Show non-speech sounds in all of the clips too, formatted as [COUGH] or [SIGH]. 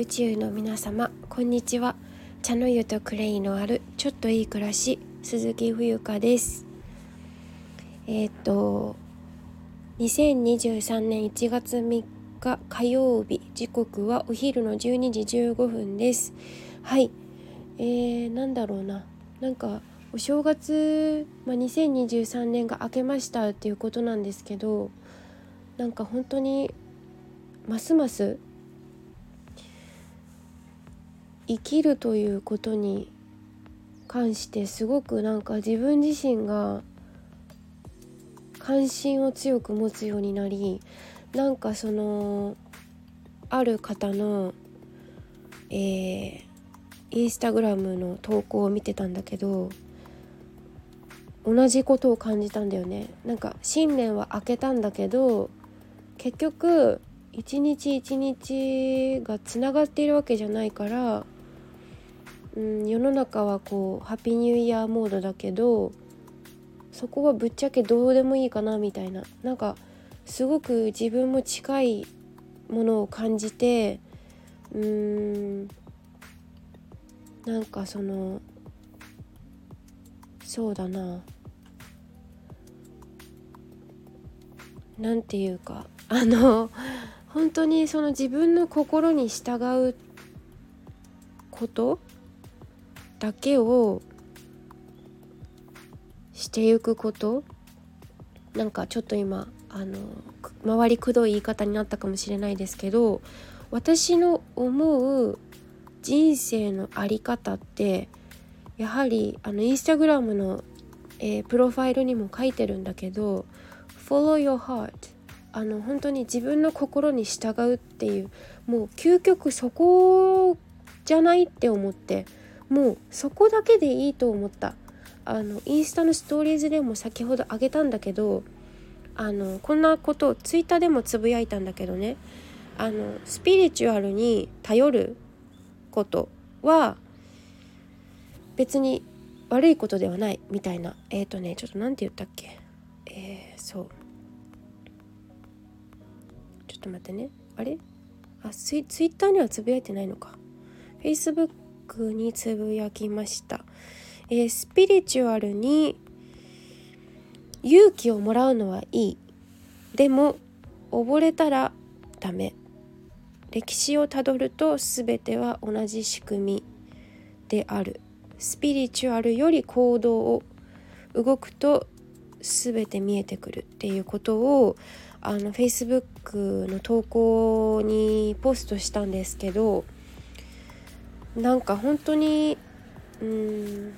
宇宙の皆様こんにちは。茶の湯とクレイのあるちょっといい暮らし鈴木冬香です。えー、っと2023年1月3日火曜日時刻はお昼の12時15分です。はい。えー、なんだろうな。なんかお正月、まあ、2023年が明けましたっていうことなんですけどなんか本当にますます生きるということに関してすごくなんか自分自身が関心を強く持つようになりなんかそのある方のえー、インスタグラムの投稿を見てたんだけど同じことを感じたんだよね。なんか新年は明けたんだけど結局一日一日がつながっているわけじゃないから、うん、世の中はこうハッピーニューイヤーモードだけどそこはぶっちゃけどうでもいいかなみたいな。なんかすごく自分も近いものを感じてうーんなんかそのそうだな。何て言うかあの本当にその自分の心に従うことだけをしていくことなんかちょっと今あの周りくどい言い方になったかもしれないですけど私の思う人生の在り方ってやはりあのインスタグラムの、えー、プロファイルにも書いてるんだけど「Follow your heart」あの本当に自分の心に従うっていうもう究極そこじゃないって思ってもうそこだけでいいと思った。あのインスタのストーリーズでも先ほどあげたんだけどあのこんなことをツイッターでもつぶやいたんだけどね。あのスピリチュアルに頼ることは別に悪いことではないみたいな。えっ、ー、とねちょっと何て言ったっけ？えー、そう。ちょっと待ってね。あれ？あツイツイッターにはつぶやいてないのか。Facebook につぶやきました、えー、スピリチュアルに勇気をもらうのはいい。でも溺れたらダメ。歴史をたどると全ては同じ仕組みである。スピリチュアルより行動を動くと全て見えてくるっていうことをあの Facebook の投稿にポストしたんですけどなんか本当にうん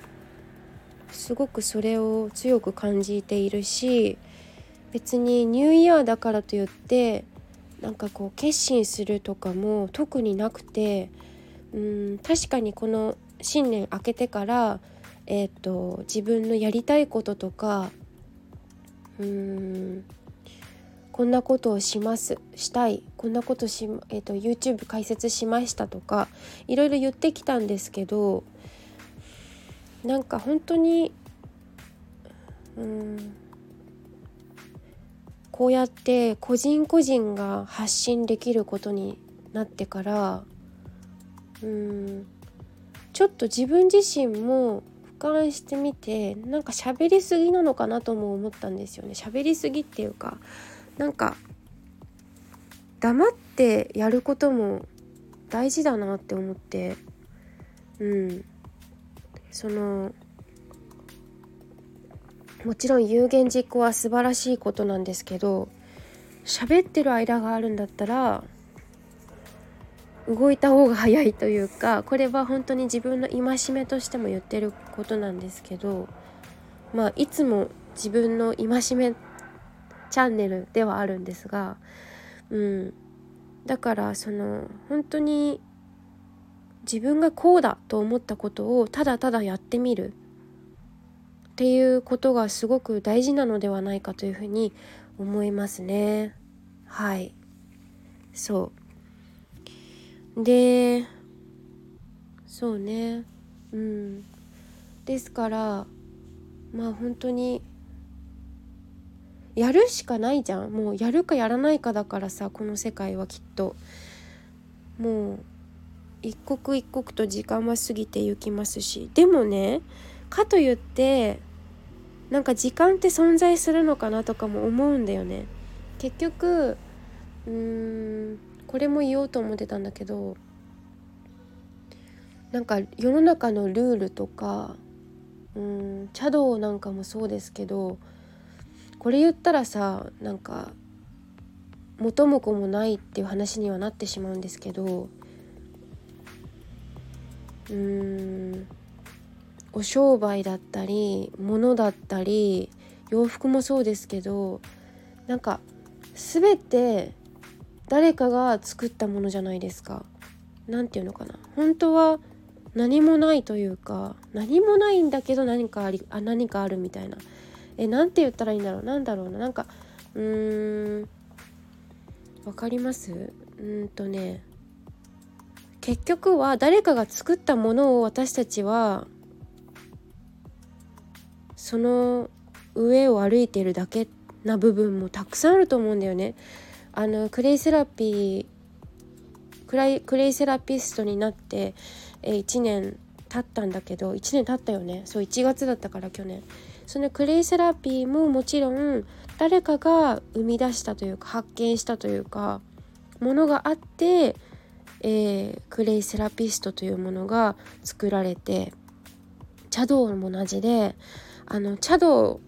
すごくそれを強く感じているし別にニューイヤーだからといってなんかこう決心するとかも特になくてうん確かにこの新年明けてから、えーと、自分のやりたいこととかうんこんなことをしますしたいこんなことし、えーと、YouTube 解説しましたとかいろいろ言ってきたんですけどなんか本当にうんこうやって個人個人が発信できることになってからうんちょっと自分自身も俯瞰してみてなんか喋りすぎなのかなとも思ったんですよね。喋りすぎっていうかなんか黙ってやることも大事だなって思ってうん。そのもちろん有言実行は素晴らしいことなんですけど喋ってる間があるんだったら動いた方が早いというかこれは本当に自分の戒めとしても言ってることなんですけどまあいつも自分の戒めチャンネルではあるんですが、うん、だからその本当に自分がこうだと思ったことをただただやってみる。っていうことがすごく大事なのではないかというふうに思いますね。はい。そう。でそうね。うん。ですからまあ本当にやるしかないじゃん。もうやるかやらないかだからさこの世界はきっと。もう一刻一刻と時間は過ぎていきますし。でもねかといってなんか時間って存在するのかなとかも思うんだよね。結局うーんこれも言おうと思ってたんだけどなんか世の中のルールとかうん茶道なんかもそうですけどこれ言ったらさなんか元も子もないっていう話にはなってしまうんですけどうーんお商売だったり物だったり洋服もそうですけどなんか全て誰かが作ったものじゃないですか。何て言うのかな本当は何もないというか何もないんだけど何かありあ何かあるみたいなえなんて言ったらいいんだろう？なんだろうな？なんかうーんわかります？うんとね結局は誰かが作ったものを私たちはその上を歩いてるだけな部分もたくさんあると思うんだよね。あのクレイセラピークライクレイセラピストになって、え1年経ったんだけど1年経ったよね？そう1月だったから去年。そのクレイセラピーももちろん誰かが生み出したというか発見したというかものがあって、えー、クレイセラピストというものが作られて茶道も同じであの茶道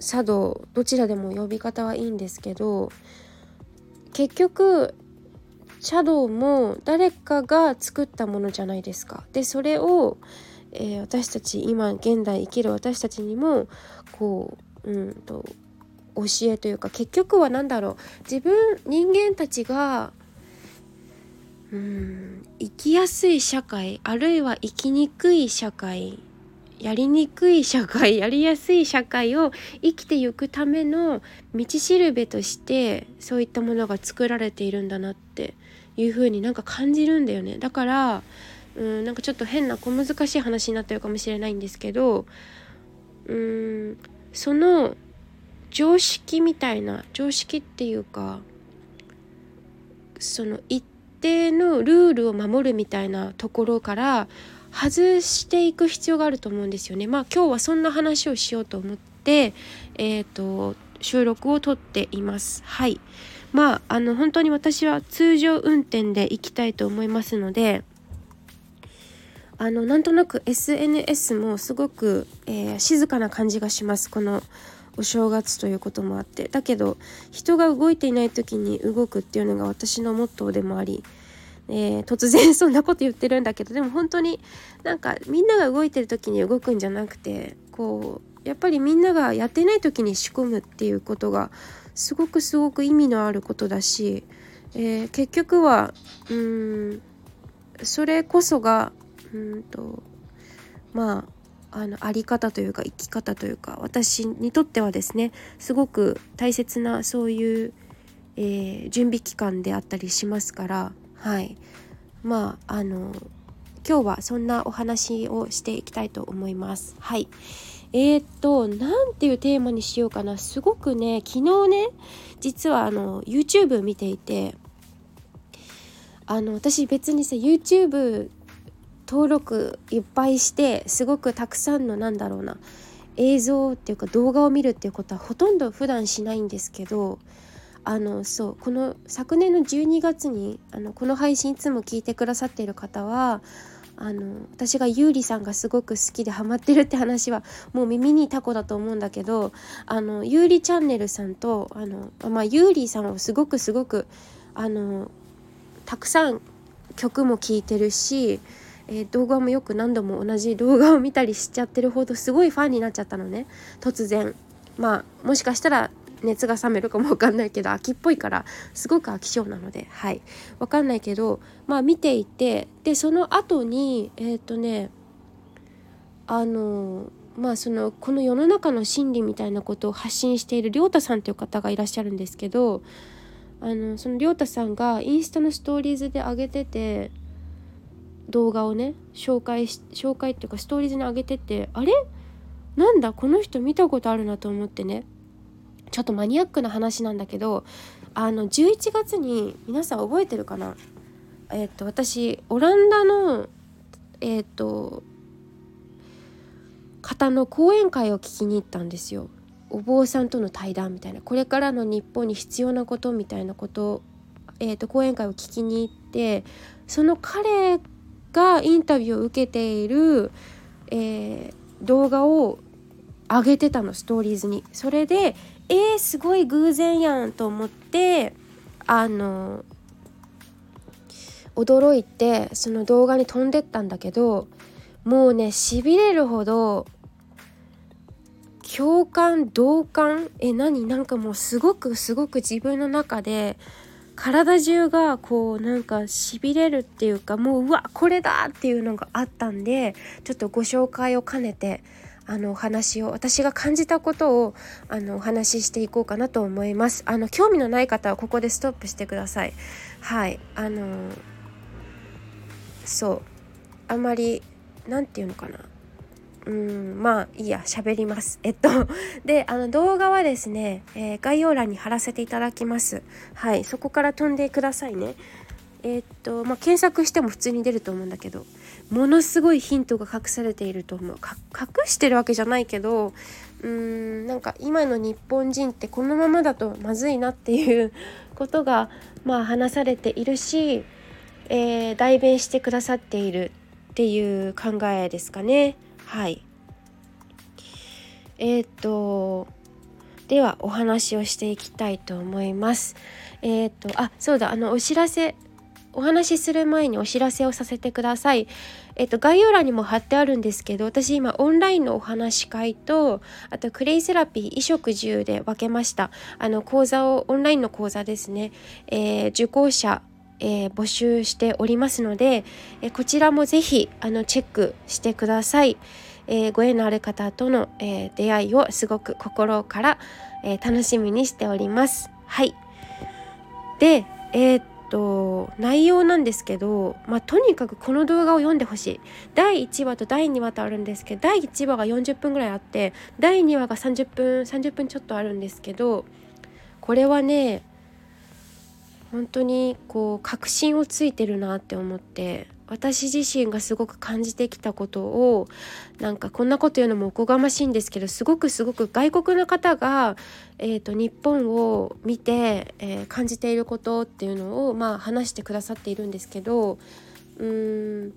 茶道どちらでも呼び方はいいんですけど結局茶道も誰かが作ったものじゃないですか。でそれを、えー、私たち今現代生きる私たちにもこううんと教えというか結局は何だろう自分人間たちがうん生きやすい社会あるいは生きにくい社会やりにくい社会 [LAUGHS] やりやすい社会を生きていくための道しるべとしてそういったものが作られているんだなっていう風になんか感じるんだよね。だからうんなんかちょっと変な小難しい話になってるかもしれないんですけどうんその常識みたいな常識っていうかその一定のルールを守るみたいなところから外していく必要があると思うんですよね。まあ今日はそんな話をしようと思って、えーと、収録をとっています。はい。まああの本当に私は通常運転で行きたいと思いますのであのなんとなく SNS もすごく、えー、静かな感じがします。このお正月ということもあって。だけど人が動いていない時に動くっていうのが私のモットーでもありえー、突然そんなこと言ってるんだけどでも本当になんかみんなが動いてる時に動くんじゃなくてこうやっぱりみんながやってない時に仕込むっていうことがすごくすごく意味のあることだし、えー、結局はうんそれこそがうんとまああのあり方というか生き方というか私にとってはですねすごく大切なそういう、えー、準備期間であったりしますからはい。まああの今日はそんなお話をしていきたいと思います。はい。えー、っと何ていうテーマにしようかな。すごくね昨日ね実はあの YouTube 見ていてあの私別にさ YouTube 登録いっぱいしてすごくたくさんのなんだろうな映像っていうか動画を見るっていうことはほとんど普段しないんですけどあのそうこの昨年の12月にあのこの配信いつも聞いてくださっている方はあの私がゆうりさんがすごく好きでハマってるって話はもう耳にタコだと思うんだけどあのゆうりチャンネルさんとあの、まあ、ゆうりさんをすごくすごくあのたくさん曲も聴いてるし、えー、動画もよく何度も同じ動画を見たりしちゃってるほどすごいファンになっちゃったのね。突然。まあもしかしたら熱が冷めるかも分かんないけど秋っぽいからすごく飽き性なので。はい。分かんないけどまあ見ていてでその後にえっ、ー、とねあのまあそのこの世の中の真理みたいなことを発信している亮太さんという方がいらっしゃるんですけどあのその亮太さんがインスタのストーリーズで上げてて動画をね紹介し紹介っていうかストーリーズに上げててあれ？なんだ？この人見たことあるなと思ってね。ちょっとマニアックな話なんだけどあの11月に皆さん覚えてるかな？えっと、私オランダのえっと方の講演会を聞きに行ったんですよ。お坊さんとの対談みたいな。これからの日本に必要なことみたいなこと、えーと、講演会を聞きに行ってその彼がインタビューを受けている、えー、動画を上げてたのストーリーズに。それでえー、すごい偶然やんと思ってあの驚いてその動画に飛んでったんだけどもうねしびれるほど共感同感え何？なんかもうすごくすごく自分の中で体中がこうなんかしびれるっていうかもううわこれだっていうのがあったんでちょっとご紹介を兼ねてあのお話を私が感じたことをあのお話ししていこうかなと思います。あの興味のない方はここでストップしてください。はい。あのそう。あんまり何て言うのかな。うんまあいいや喋ります。えっと [LAUGHS] であの動画はですね、えー、概要欄に貼らせていただきます。はいそこから飛んでくださいね。えー、っとまあ検索しても普通に出ると思うんだけどものすごいヒントが隠されていると思う。隠してるわけじゃないけどうーんなんか今の日本人ってこのままだとまずいなっていう [LAUGHS] ことがまあ話されているし、えー、代弁してくださっているっていう考えですかね。はいえっ、とではお話をしていきたいと思いますえっ、とあそうだあのお知らせお話しする前にお知らせをさせてください。えっと、概要欄にも貼ってあるんですけど、私今オンラインのお話し会と、あとクレイセラピー衣食住で分けました。あの、講座を、オンラインの講座ですね、えー、受講者、えー、募集しておりますので、えー、こちらもぜひあのチェックしてください。えー、ご縁のある方との、え出会いをすごく心から、え楽しみにしております。はい。で、えっと内容なんですけど、まあ、とにかくこの動画を読んでほしい第1話と第2話とあるんですけど第1話が40分ぐらいあって第2話が30分30分ちょっとあるんですけどこれはね本当にこう確信をついてるなって思って私自身がすごく感じてきたことをなんかこんなこと言うのもおこがましいんですけどすごくすごく外国の方が、えーと、日本を見て、えー、感じていることっていうのを、まあ、話してくださっているんですけどうーん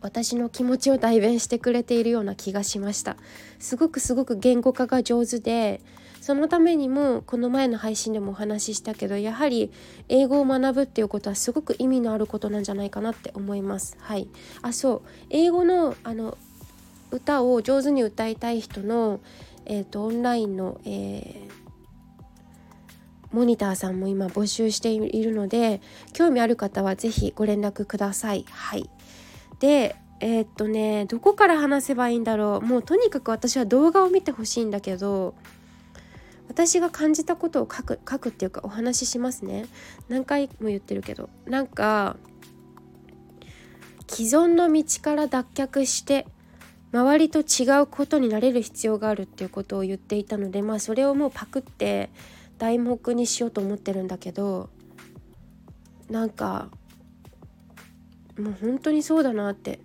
私の気持ちを代弁してくれているような気がしました。すごくすごく言語化が上手でそのためにもこの前の配信でもお話ししたけどやはり英語を学ぶっていうことはすごく意味のあることなんじゃないかなって思います。はい、あそう英語のあの歌を上手に歌いたい人の、えーと、オンラインの、えー、モニターさんも今募集しているので興味ある方は是非ご連絡ください。はいでえー、っとねどこから話せばいいんだろうもうとにかく私は動画を見てほしいんだけど私が感じたことを書く書くっていうかお話ししますね。何回も言ってるけど。なんか既存の道から脱却して周りと違うことになれる必要があるっていうことを言っていたのでまあそれをもうパクって題目にしようと思ってるんだけどなんかもう本当にそうだなって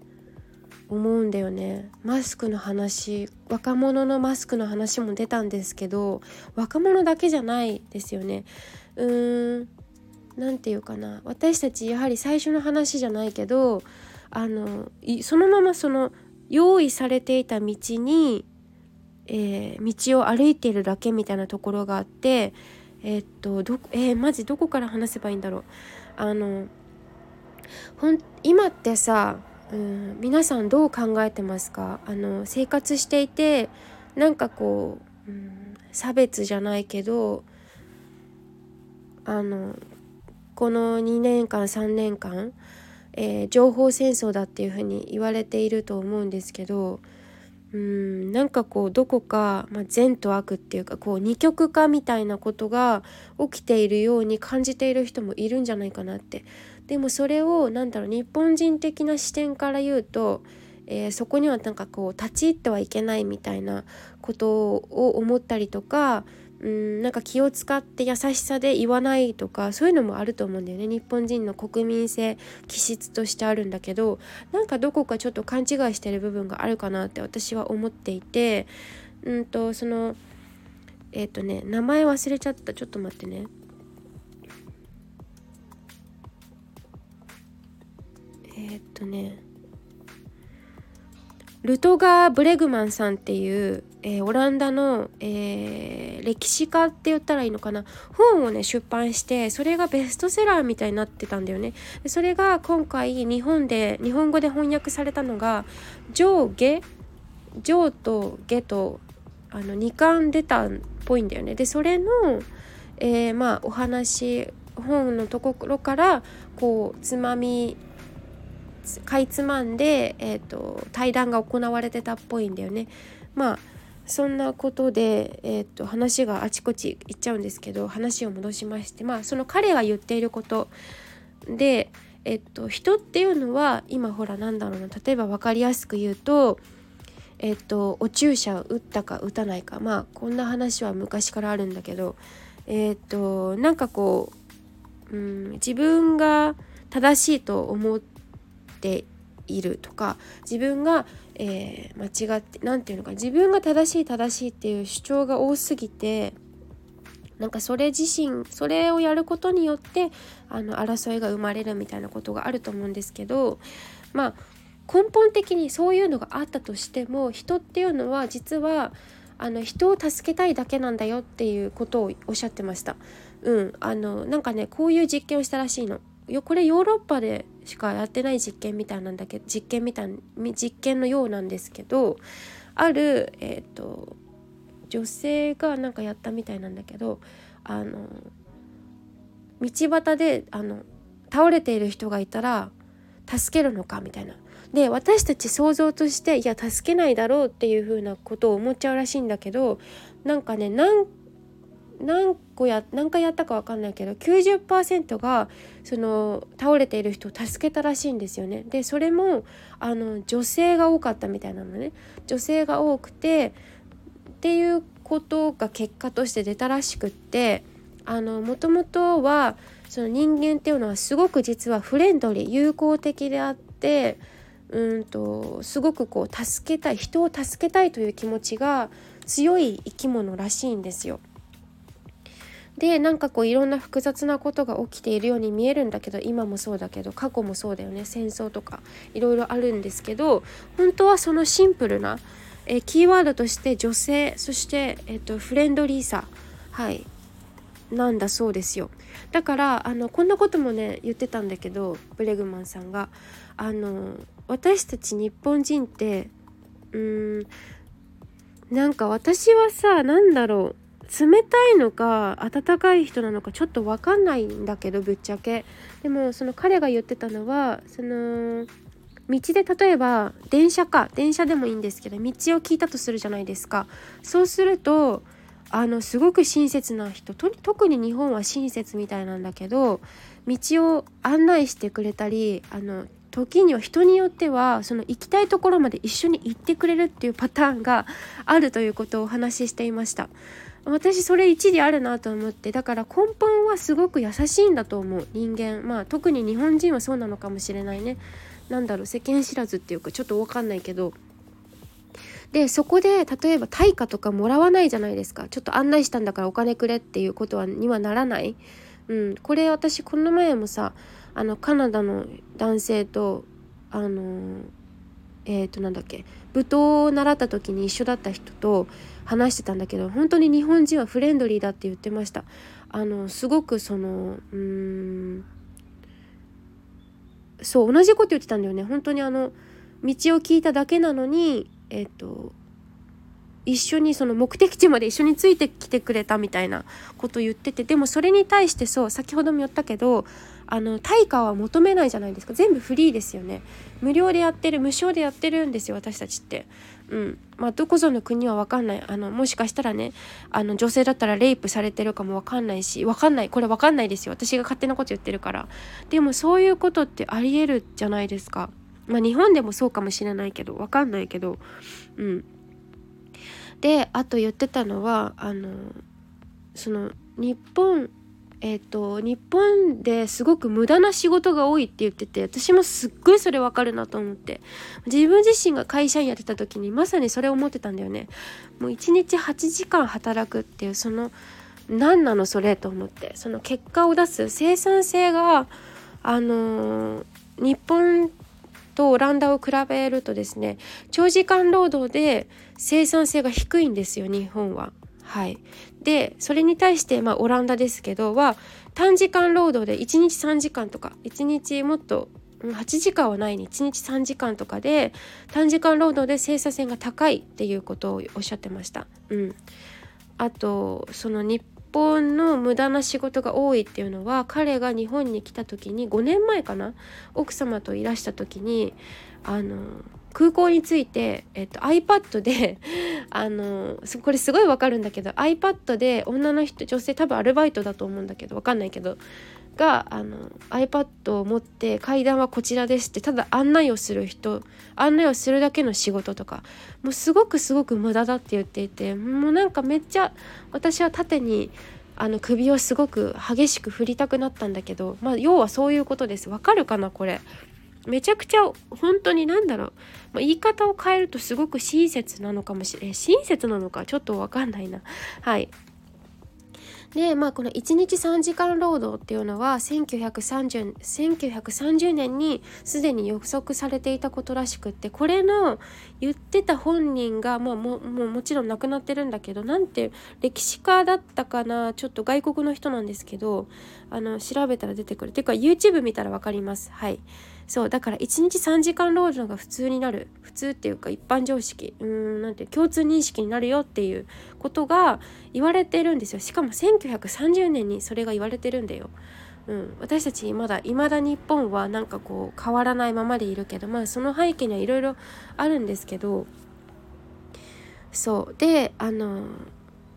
思うんだよね。マスクの話若者のマスクの話も出たんですけど若者だけじゃないですよね。うーん何て言うかな。私たちやはり最初の話じゃないけどあのそのままその用意されていた道に、えー、道を歩いているだけみたいなところがあってえー、っとどえー、マジどこから話せばいいんだろう。あのほん今ってさうん皆さんどう考えてますか？あの生活していてなんかこう、うん、差別じゃないけどあのこの2年間3年間、えー、情報戦争だっていうふうに言われていると思うんですけどうんなんかこうどこか、まあ、善と悪っていうかこう二極化みたいなことが起きているように感じている人もいるんじゃないかなってでもそれを何だろう日本人的な視点から言うと、えー、そこにはなんかこう立ち入ってはいけないみたいなことを思ったりとかうんなんか気を使って優しさで言わないとかそういうのもあると思うんだよね。日本人の国民性気質としてあるんだけどなんかどこかちょっと勘違いしてる部分があるかなって私は思っていてうんとそのえっ、ー、とね名前忘れちゃった。ちょっと待ってね。えっ、とねルトガー・ブレグマンさんっていう、えー、オランダの、えー、歴史家って言ったらいいのかな本をね出版してそれがベストセラーみたいになってたんだよね。それが今回日本で日本語で翻訳されたのが上下上と下とあの2巻出たっぽいんだよね。でそれの、えー、まあお話本のところからこうつまみかいつまんで、えーと、対談が行われてたっぽいんだよね。まあそんなことで、えーと、話があちこち行っちゃうんですけど話を戻しましてまあその彼が言っていることで、えっと、人っていうのは今ほらなんだろうな例えば分かりやすく言うと、えっと、お注射を打ったか打たないかまあこんな話は昔からあるんだけどえっとなんかこう、うん、自分が正しいと思ってているとか自分が、えー、間違って何て言うのか自分が正しい正しいっていう主張が多すぎてなんかそれ自身それをやることによってあの争いが生まれるみたいなことがあると思うんですけどまあ根本的にそういうのがあったとしても人っていうのは実はあの人を助けたいだけなんだよっていうことをおっしゃってました。うん、あのなんかねこういう実験をしたらしいの。これヨーロッパでしかやってない実験みたいなんだけど実験みたい実験のようなんですけどある、えーと、女性がなんかやったみたいなんだけどあの道端であの倒れている人がいたら助けるのかみたいな。で私たち想像としていや助けないだろうっていうふうなことを思っちゃうらしいんだけどなんかね何何個や何回やったか分かんないけど90%がその倒れている人を助けたらしいんですよね。でそれもあの女性が多かったみたいなのね女性が多くてっていうことが結果として出たらしくってもともとはその人間っていうのはすごく実はフレンドリー友好的であってうんとすごくこう助けたい人を助けたいという気持ちが強い生き物らしいんですよ。でなんかこういろんな複雑なことが起きているように見えるんだけど今もそうだけど過去もそうだよね。戦争とかいろいろあるんですけど本当はそのシンプルな、えキーワードとして女性そして、えーと、フレンドリーさはいなんだそうですよ。だからあのこんなこともね言ってたんだけどブレグマンさんがあの私たち日本人ってうーんなんか私はさ何だろう冷たいのか温かい人なのかちょっと分かんないんだけどぶっちゃけ。でもその彼が言ってたのはその道で例えば電車か電車でもいいんですけど道を聞いたとするじゃないですか。そうするとあのすごく親切な人特に日本は親切みたいなんだけど道を案内してくれたりあの時には人によってはその行きたいところまで一緒に行ってくれるっていうパターンがあるということをお話ししていました。私それ一理あるなと思ってだから根本はすごく優しいんだと思う人間。まあ特に日本人はそうなのかもしれないね。何だろう世間知らずっていうかちょっと分かんないけど。でそこで例えば対価とかもらわないじゃないですか。ちょっと案内したんだからお金くれっていうことはにはならない、うん、これ私この前もさあのカナダの男性とあのえっ、ー、となんだっけ舞踏を習った時に一緒だった人と話してたんだけど本当に日本人はフレンドリーだって言ってました。あのすごくそのうんそう同じこと言ってたんだよね。本当にあの道を聞いただけなのにえっ、と一緒にその目的地まで一緒についてきてくれたみたいなことを言っててでもそれに対してそう先ほども言ったけどあの対価は求めないじゃないですか。全部フリーですよね。無料でやってる無償でやってるんですよ私たちって。うん。まあどこぞの国は分かんない。あのもしかしたらねあの女性だったらレイプされてるかも分かんないし分かんない。これ分かんないですよ。私が勝手なこと言ってるから。でもそういうことってありえるじゃないですか。まあ日本でもそうかもしれないけど分かんないけど。うん。であと言ってたのはあのその日本えっ、と日本ですごく無駄な仕事が多いって言ってて私もすっごいそれわかるなと思って。自分自身が会社員やってた時にまさにそれ思ってたんだよね。もう1日8時間働くっていうその何なのそれと思って。その結果を出す生産性があのー、日本とオランダを比べるとですね長時間労働で生産性が低いんですよ日本は。はい、でそれに対して、まあ、オランダですけどは短時間労働で1日3時間とか1日もっと8時間はないに1日3時間とかで短時間労働で生産性が高いっていうことをおっしゃってました。うん、あとその日本の無駄な仕事が多いっていうのは彼が日本に来た時に5年前かな奥様といらした時にあの空港について、えっと、iPad で [LAUGHS] あのこれすごいわかるんだけど iPad で女の人女性多分アルバイトだと思うんだけどわかんないけどがあの iPad を持って階段はこちらですってただ案内をする人案内をするだけの仕事とかもうすごくすごく無駄だって言っていてもうなんかめっちゃ私は縦にあの首をすごく激しく振りたくなったんだけどまあ要はそういうことです。わかるかなこれ。めちゃくちゃ本当に何だろう、まあ、言い方を変えるとすごく親切なのかもしれない親切なのかちょっと分かんないな。はい。でまあこの1日3時間労働っていうのは1930 1930年にすでに予測されていたことらしくってこれの言ってた本人が、まあ、もももちろん亡くなってるんだけどなんて歴史家だったかなちょっと外国の人なんですけどあの調べたら出てくるっていうか YouTube 見たら分かりますはい。そうだから1日3時間労働が普通になる。普通っていうか一般常識。うんなんて共通認識になるよっていうことが言われてるんですよ。しかも1930年にそれが言われてるんだよ。うん、私たちまだ未だ日本はなんかこう変わらないままでいるけどまあその背景にはいろいろあるんですけど。そうであの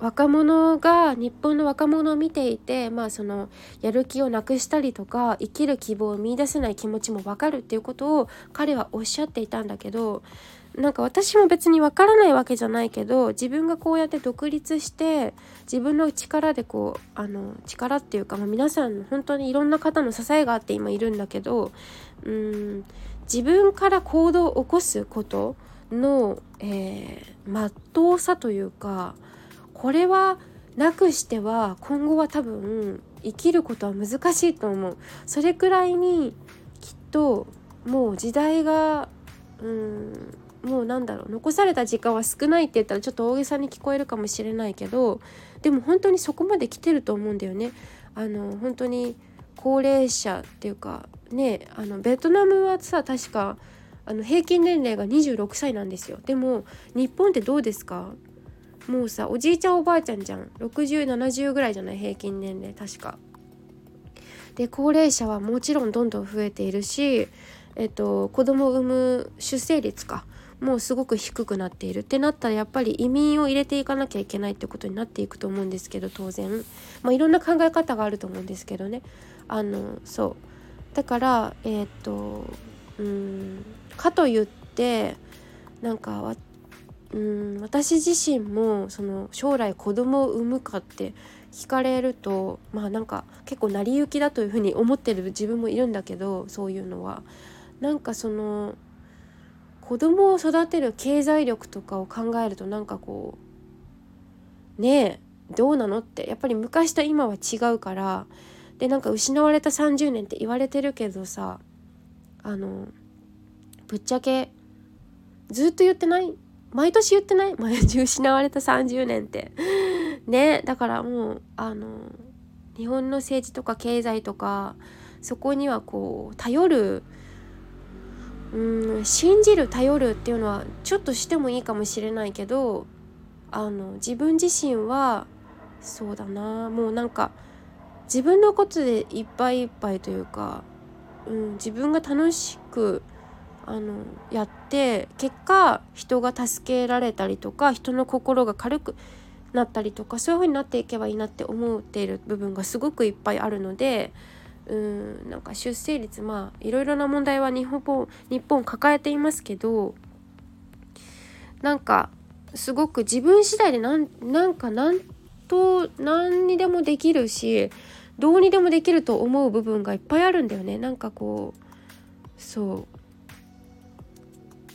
若者が日本の若者を見ていてまあそのやる気をなくしたりとか生きる希望を見いだせない気持ちも分かるっていうことを彼はおっしゃっていたんだけどなんか私も別に分からないわけじゃないけど自分がこうやって独立して自分の力でこうあの力っていうか、まあ、皆さん本当にいろんな方の支えがあって今いるんだけどうん自分から行動を起こすことの、えー、真っ当さというかこれはなくしては今後は多分生きることは難しいと思う。それくらいにきっともう時代がうんもうなんだろう残された時間は少ないって言ったらちょっと大げさに聞こえるかもしれないけどでも本当にそこまで来てると思うんだよね。あの本当に高齢者っていうかねあのベトナムはさ確かあの平均年齢が26歳なんですよ。でも日本ってどうですか？もうさおじいちゃんおばあちゃんじゃん。6070ぐらいじゃない？平均年齢。確か。で高齢者はもちろんどんどん増えているし、えっと、子供を産む出生率か。もうすごく低くなっている。ってなったらやっぱり移民を入れていかなきゃいけないってことになっていくと思うんですけど当然、まあ、いろんな考え方があると思うんですけどね。あのそう。だからえっ、とうんかといってなんかうん私自身もその将来子供を産むかって聞かれるとまあなんか結構成り行きだというふうに思ってる [LAUGHS] 自分もいるんだけどそういうのは。なんかその子供を育てる経済力とかを考えるとなんかこうねえどうなのって。やっぱり昔と今は違うから。でなんか失われた30年って言われてるけどさあのぶっちゃけずっと言ってない？毎年言ってない？毎年失われた30年って。ねだからもうあの日本の政治とか経済とかそこにはこう頼るうん信じる頼るっていうのはちょっとしてもいいかもしれないけどあの自分自身はそうだな。もうなんか自分のことでいっぱいいっぱいというか、うん、自分が楽しくあのやって結果人が助けられたりとか人の心が軽くなったりとかそういう風になっていけばいいなって思っている部分がすごくいっぱいあるのでうんなんか出生率まあいろいろな問題は日本日本抱えていますけどなんかすごく自分次第でなんなんかなんと何にでもできるしどうにでもできると思う部分がいっぱいあるんだよね。なんかこうそう。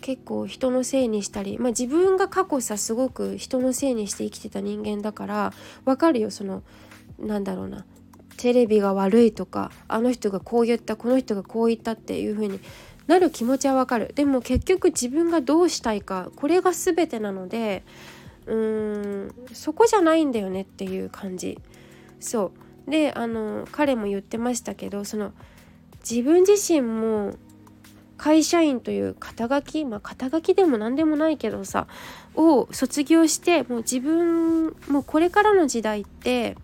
結構人のせいにしたり、まあ、自分が過去さすごく人のせいにして生きてた人間だからわかるよ。そのなんだろうな。テレビが悪いとかあの人がこう言ったこの人がこう言ったっていう風になる気持ちはわかる。でも結局自分がどうしたいかこれが全てなのでうーんそこじゃないんだよねっていう感じ。そう。であの彼も言ってましたけどその自分自身も会社員という肩書きまあ肩書きでも何でもないけどさを卒業してもう自分もうこれからの時代って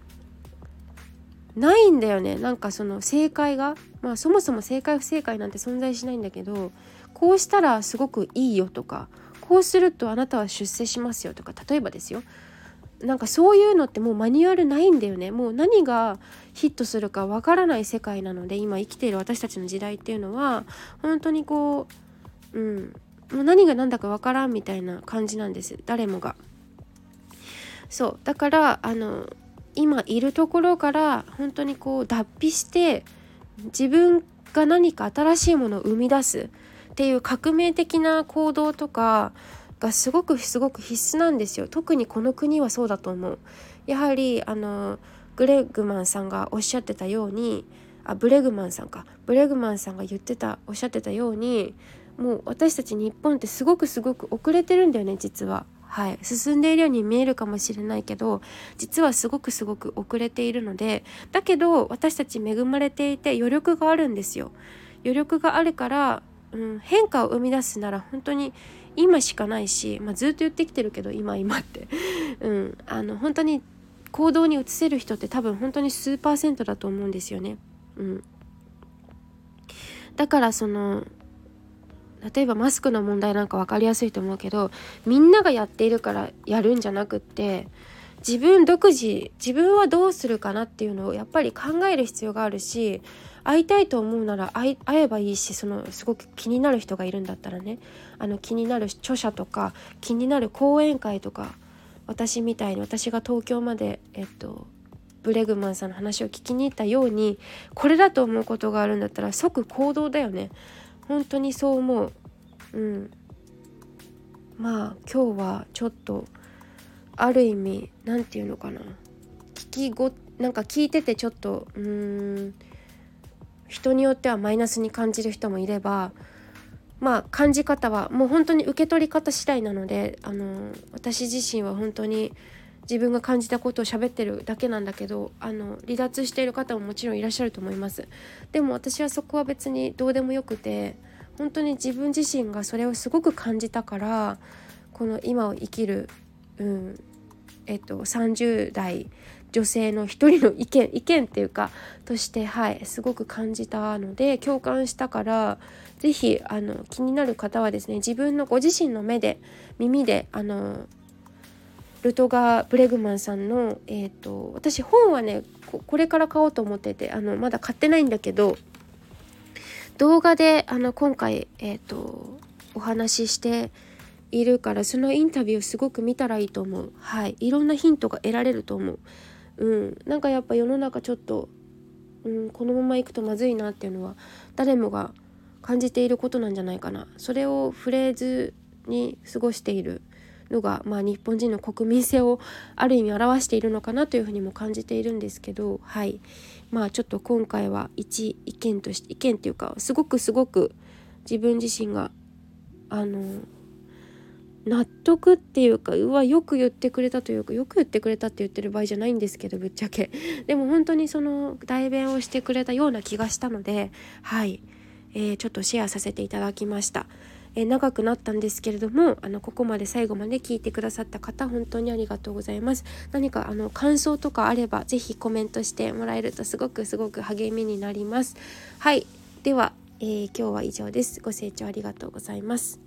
ないんだよね。なんかその正解がまあそもそも正解不正解なんて存在しないんだけどこうしたらすごくいいよとかこうするとあなたは出世しますよとか例えばですよ。なんかそういうのってもうマニュアルないんだよね。もう何がヒットするかわからない世界なので今生きている私たちの時代っていうのは本当にこううん。もう何が何だかわからんみたいな感じなんです。誰もが。そう。だからあの今いるところから本当にこう脱皮して自分が何か新しいものを生み出すっていう革命的な行動とかがすごくすごく必須なんですよ特にこの国はそうだと思うやはりあのグレグマンさんがおっしゃってたようにあブレグマンさんかブレグマンさんが言ってたおっしゃってたようにもう私たち日本ってすごくすごく遅れてるんだよね実は。はい、進んでいるように見えるかもしれないけど実はすごくすごく遅れているのでだけど私たち恵まれていて余力があるんですよ。余力があるから、うん、変化を生み出すなら本当に今しかないし、まあ、ずっと言ってきてるけど今今って、[LAUGHS] うん、あの本当に行動に移せる人って多分本当に数パーセントだと思うんですよね。うん、だからその例えばマスクの問題なんか分かりやすいと思うけどみんながやっているからやるんじゃなくって自分独自自分はどうするかなっていうのをやっぱり考える必要があるし会いたいと思うなら会えばいいしそのすごく気になる人がいるんだったらね。あの気になる著者とか気になる講演会とか私みたいに私が東京までえっとブレグマンさんの話を聞きに行ったようにこれだと思うことがあるんだったら即行動だよね。本当にそう思う。うん。まあ今日はちょっとある意味何て言うのかな。聞きごなんか聞いててちょっとうーん人によってはマイナスに感じる人もいればまあ感じ方はもう本当に受け取り方次第なのであの私自身は本当に自分が感じたことを喋ってるだけなんだけどあの離脱している方ももちろんいらっしゃると思います。でも私はそこは別にどうでもよくて本当に自分自身がそれをすごく感じたからこの今を生きる、うんえっと、30代女性の一人の意見意見っていうかとしてはいすごく感じたので共感したから是非あの気になる方はですね自分のご自身の目で耳であのルトガー・ブレグマンさんの、えーと、私本はねこれから買おうと思っててあのまだ買ってないんだけど動画であの今回、えーとお話ししているからそのインタビューすごく見たらいいと思う。はい。いろんなヒントが得られると思う。うん。なんかやっぱ世の中ちょっと、うん、このままいくとまずいなっていうのは誰もが感じていることなんじゃないかな。それをフレーズに過ごしているのが、まあ、日本人の国民性をある意味表しているのかなというふうにも感じているんですけどはい。まあちょっと今回は一意見として意見っていうかすごくすごく自分自身があの納得っていうかうわよく言ってくれたというかよく言ってくれたって言ってる場合じゃないんですけどぶっちゃけ。[LAUGHS] でも本当にその代弁をしてくれたような気がしたのではい、えー、ちょっとシェアさせていただきました。えー、長くなったんですけれどもあのここまで最後まで聞いてくださった方本当にありがとうございます。何かあの感想とかあれば是非コメントしてもらえるとすごくすごく励みになります。はい。では、えー、今日は以上です。ご清聴ありがとうございます。